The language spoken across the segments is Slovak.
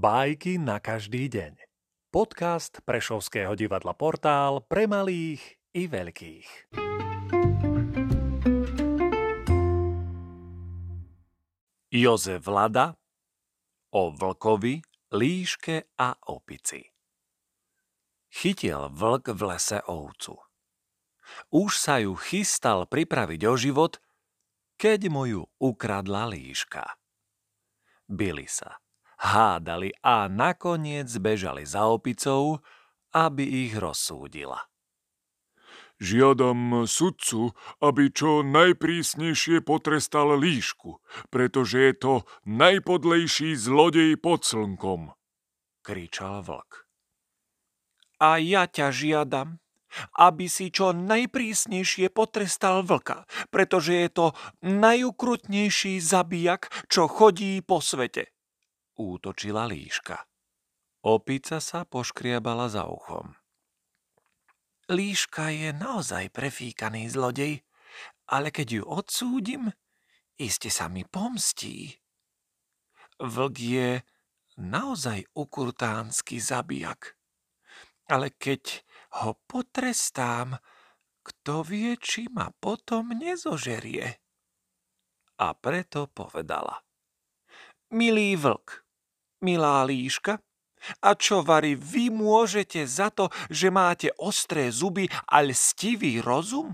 Bajky na každý deň. Podcast Prešovského divadla Portál pre malých i veľkých. Jozef Lada o vlkovi, líške a opici. Chytil vlk v lese ovcu. Už sa ju chystal pripraviť o život, keď mu ju ukradla líška. Bili sa hádali a nakoniec bežali za opicou, aby ich rozsúdila. Žiadam sudcu, aby čo najprísnejšie potrestal líšku, pretože je to najpodlejší zlodej pod slnkom, kričal vlk. A ja ťa žiadam, aby si čo najprísnejšie potrestal vlka, pretože je to najukrutnejší zabijak, čo chodí po svete útočila líška. Opica sa poškriabala za uchom. Líška je naozaj prefíkaný zlodej, ale keď ju odsúdim, iste sa mi pomstí. Vlk je naozaj ukurtánsky zabijak, ale keď ho potrestám, kto vie, či ma potom nezožerie. A preto povedala. Milý vlk, milá líška? A čo vari vy môžete za to, že máte ostré zuby a lstivý rozum?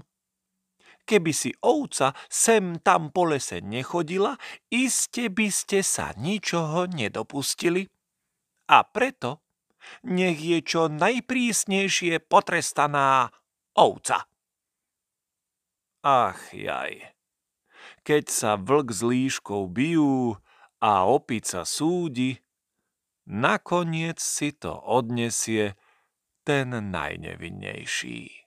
Keby si ovca sem tam po lese nechodila, iste by ste sa ničoho nedopustili. A preto nech je čo najprísnejšie potrestaná ovca. Ach jaj, keď sa vlk s líškou bijú a opica súdi, nakoniec si to odnesie ten najnevinnejší.